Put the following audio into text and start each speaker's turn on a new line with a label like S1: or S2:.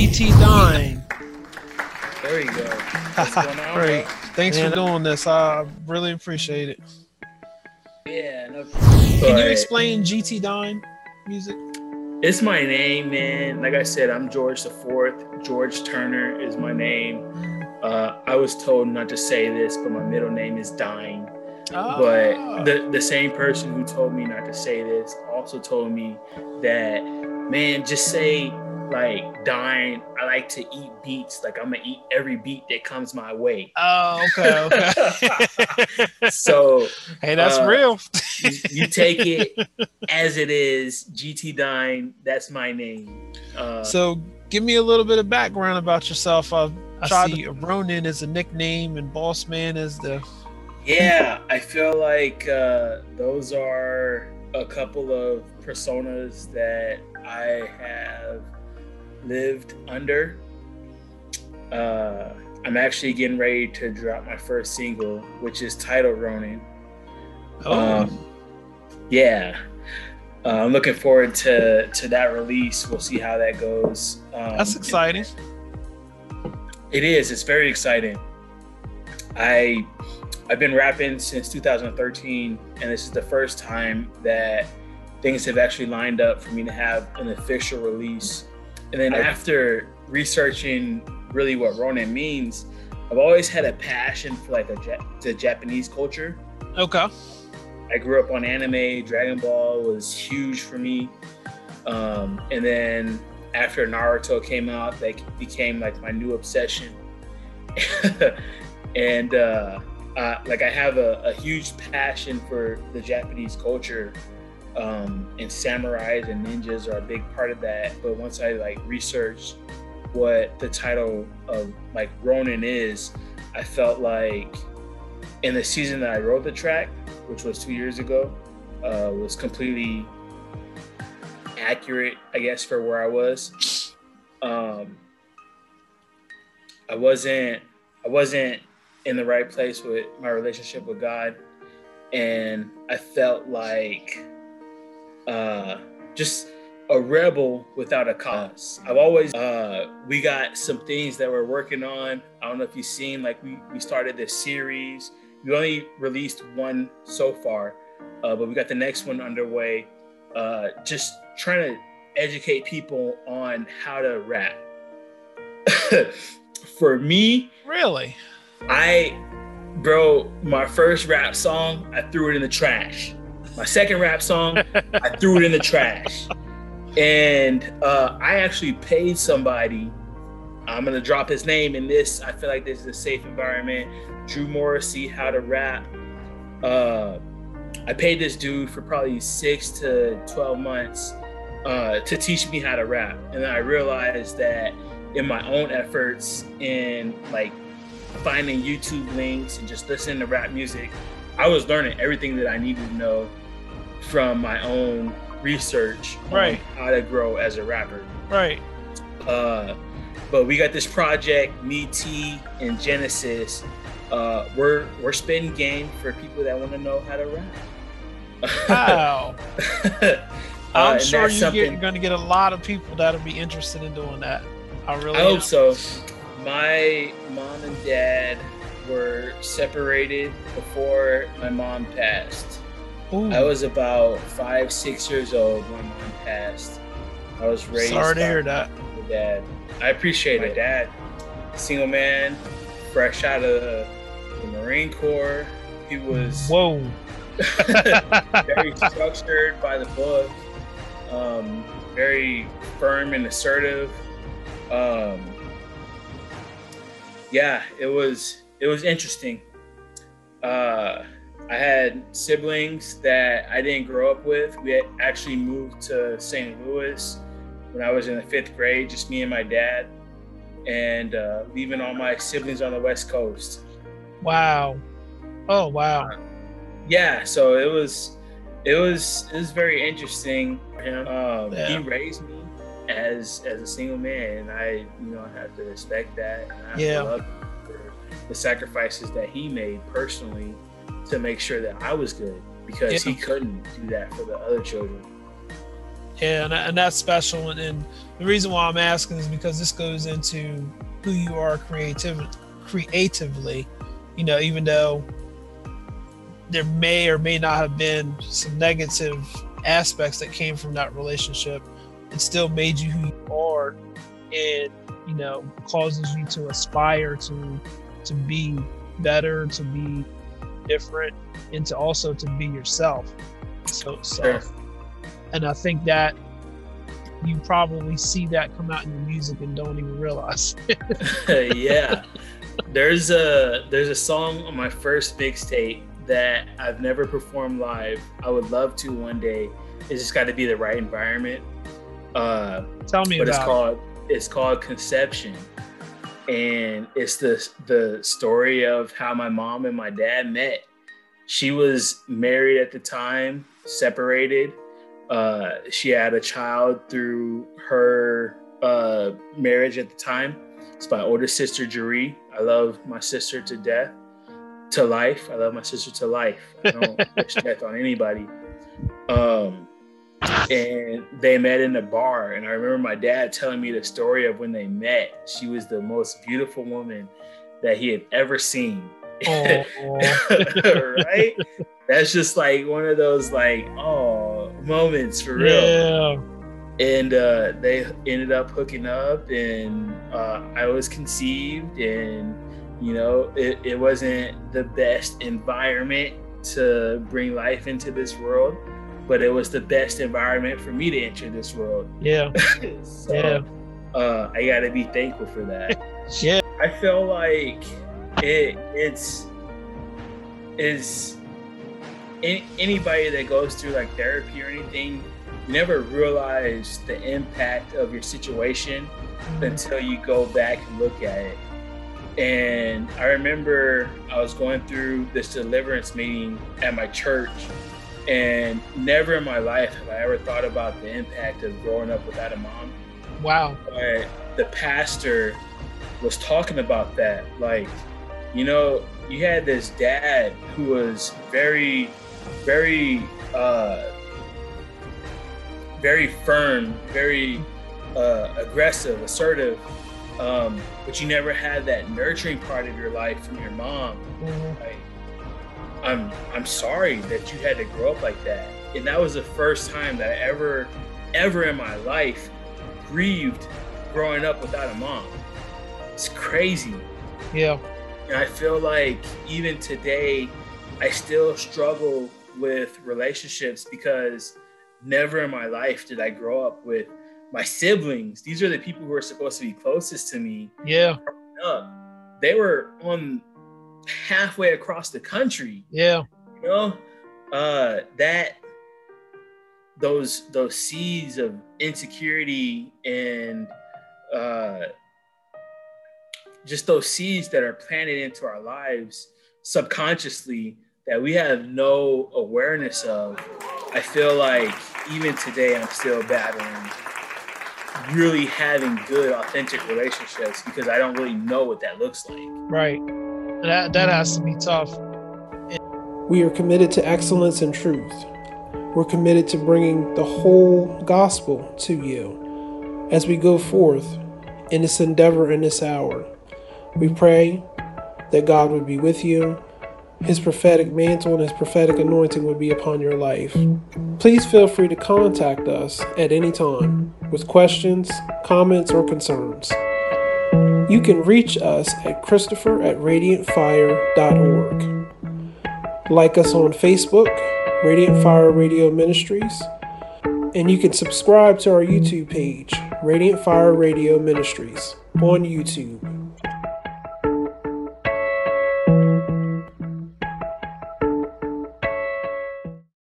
S1: GT Dine.
S2: There you go. Going on,
S1: Great.
S2: bro?
S1: Thanks
S2: Man,
S1: for doing this. I really appreciate it.
S2: Yeah, no
S1: Can you explain GT Dine music?
S2: It's my name, man. Like I said, I'm George the Fourth. George Turner is my name. Uh, I was told not to say this, but my middle name is Dine.
S1: Ah.
S2: But the the same person who told me not to say this also told me that, man, just say like Dine. I like to eat beats. Like I'm gonna eat every beat that comes my way.
S1: Oh, okay, okay.
S2: So
S1: hey, that's
S2: uh,
S1: real.
S2: you, you take it as it is. GT Dine. That's my name. Uh,
S1: So, give me a little bit of background about yourself. I, I
S2: Tried
S1: see Ronin as a nickname and Boss Man as the.
S2: yeah, I feel like uh, those are a couple of personas that I have lived under. Uh, I'm actually getting ready to drop my first single, which is titled Ronin.
S1: Oh,
S2: Um, yeah, uh, I'm looking forward to to that release. We'll see how that goes. Um,
S1: that's exciting.
S2: It is. It's very exciting. I I've been rapping since 2013, and this is the first time that things have actually lined up for me to have an official release. And then after researching really what Ronin means, I've always had a passion for like the, the Japanese culture.
S1: Okay.
S2: I grew up on anime. Dragon Ball was huge for me. Um, and then after Naruto came out, that became like my new obsession. and uh, uh, like I have a, a huge passion for the Japanese culture. Um, and samurais and ninjas are a big part of that. But once I like researched what the title of like Ronin is, I felt like in the season that I wrote the track, which was two years ago, uh, was completely accurate, I guess, for where I was. Um, I wasn't, I wasn't in the right place with my relationship with God, and I felt like uh, just a rebel without a cause. I've always, uh, we got some things that we're working on. I don't know if you've seen, like we we started this series. We only released one so far, uh, but we got the next one underway. Uh, just trying to educate people on how to rap. For me,
S1: Really?
S2: I, bro, my first rap song, I threw it in the trash. My second rap song, I threw it in the trash. And uh, I actually paid somebody. I'm gonna drop his name in this. I feel like this is a safe environment. Drew Morrissey, how to rap. Uh, I paid this dude for probably six to twelve months uh, to teach me how to rap, and then I realized that in my own efforts in like finding YouTube links and just listening to rap music, I was learning everything that I needed to know from my own research on
S1: Right.
S2: how to grow as a rapper.
S1: Right.
S2: Uh, but we got this project, Me T and Genesis. Uh, we're we're spitting game for people that want to know how to rap.
S1: Wow.
S2: Uh,
S1: I'm
S2: and
S1: sure you're going to get a lot of people that'll be interested in doing that. I really
S2: I hope
S1: am.
S2: so. My mom and dad were separated before my mom passed.
S1: Ooh,
S2: I was about five, six years old when mom passed. I was raised
S1: sorry to
S2: by
S1: hear that.
S2: my dad. I appreciate my dad. Single man, fresh out of the Marine Corps. He was
S1: Whoa.
S2: very structured by the book, um, very firm and assertive. Um, yeah, it was it was interesting. Uh, I had siblings that I didn't grow up with. We had actually moved to St. Louis when I was in the fifth grade, just me and my dad, and uh, leaving all my siblings on the West Coast.
S1: Wow. Oh, wow.
S2: yeah so it was it was it was very interesting um,
S1: Yeah.
S2: he raised me as as a single man and i you know I have to respect that and i
S1: Yeah.
S2: love for the sacrifices that he made personally to make sure that i was good because
S1: Yeah.
S2: he couldn't do that for the other children
S1: Yeah, and, and that's special. And, and the reason why I'm asking is because this goes into who you are creative, creatively. You know, even though there may or may not have been some negative aspects that came from that relationship, it still made you who you are, and you know causes you to aspire to to be better, to be different, and to also to be yourself. So, so sure. and I think that you probably see that come out in your music and don't even realize.
S2: yeah, there's a there's a song on my first mixtape that I've never performed live. I would love to one day. It's just got to be the right environment. Uh,
S1: Tell me
S2: but
S1: about
S2: it's called it's called Conception, and it's the the story of how my mom and my dad met. She was married at the time, separated. Uh, she had a child through her uh, marriage at the time. It's my older sister, Jeree. I love my sister to death, to life. I love my sister to life. I don't wish death on anybody. Um, and they met in a bar. And I remember my dad telling me the story of when they met. She was the most beautiful woman that he had ever seen. right? That's just like one of those like oh moments for real.
S1: Yeah.
S2: And uh, they ended up hooking up, and uh, I was conceived, and you know it, it wasn't the best environment to bring life into this world but it was the best environment for me to enter this world.
S1: Yeah.
S2: so, yeah. Uh, I got to be thankful for that.
S1: yeah.
S2: I feel like it it's is anybody that goes through like therapy or anything you never realize the impact of your situation mm-hmm. until you go back and look at it and i remember i was going through this deliverance meeting at my church and never in my life have I ever thought about the impact of growing up without a mom.
S1: Wow.
S2: But the pastor was talking about that. Like, you know, you had this dad who was very, very, uh, very firm, very uh, aggressive, assertive, um, but you never had that nurturing part of your life from your mom. Mm-hmm. Like, I'm I'm sorry that you had to grow up like that. And that was the first time that I ever, ever in my life grieved growing up without a mom. It's crazy.
S1: Yeah.
S2: And I feel like even today, I still struggle with relationships because never in my life did I grow up with my siblings. These are the people who are supposed to be closest to me.
S1: Yeah. Up.
S2: They were on halfway across the country.
S1: Yeah.
S2: You know, uh, that those those seeds of insecurity and uh, just those seeds that are planted into our lives subconsciously that we have no awareness of. I feel like even today I'm still battling really having good authentic relationships because I don't really know what that looks like.
S1: Right. That that has to be tough.
S3: We are committed to excellence and truth. We're committed to bringing the whole gospel to you as we go forth in this endeavor in this hour. We pray that God would be with you, His prophetic mantle and His prophetic anointing would be upon your life. Please feel free to contact us at any time with questions, comments, or concerns. You can reach us at Christopher at radiantfire.org. Like us on Facebook, Radiant Fire Radio Ministries, and you can subscribe to our YouTube page, Radiant Fire Radio Ministries, on YouTube.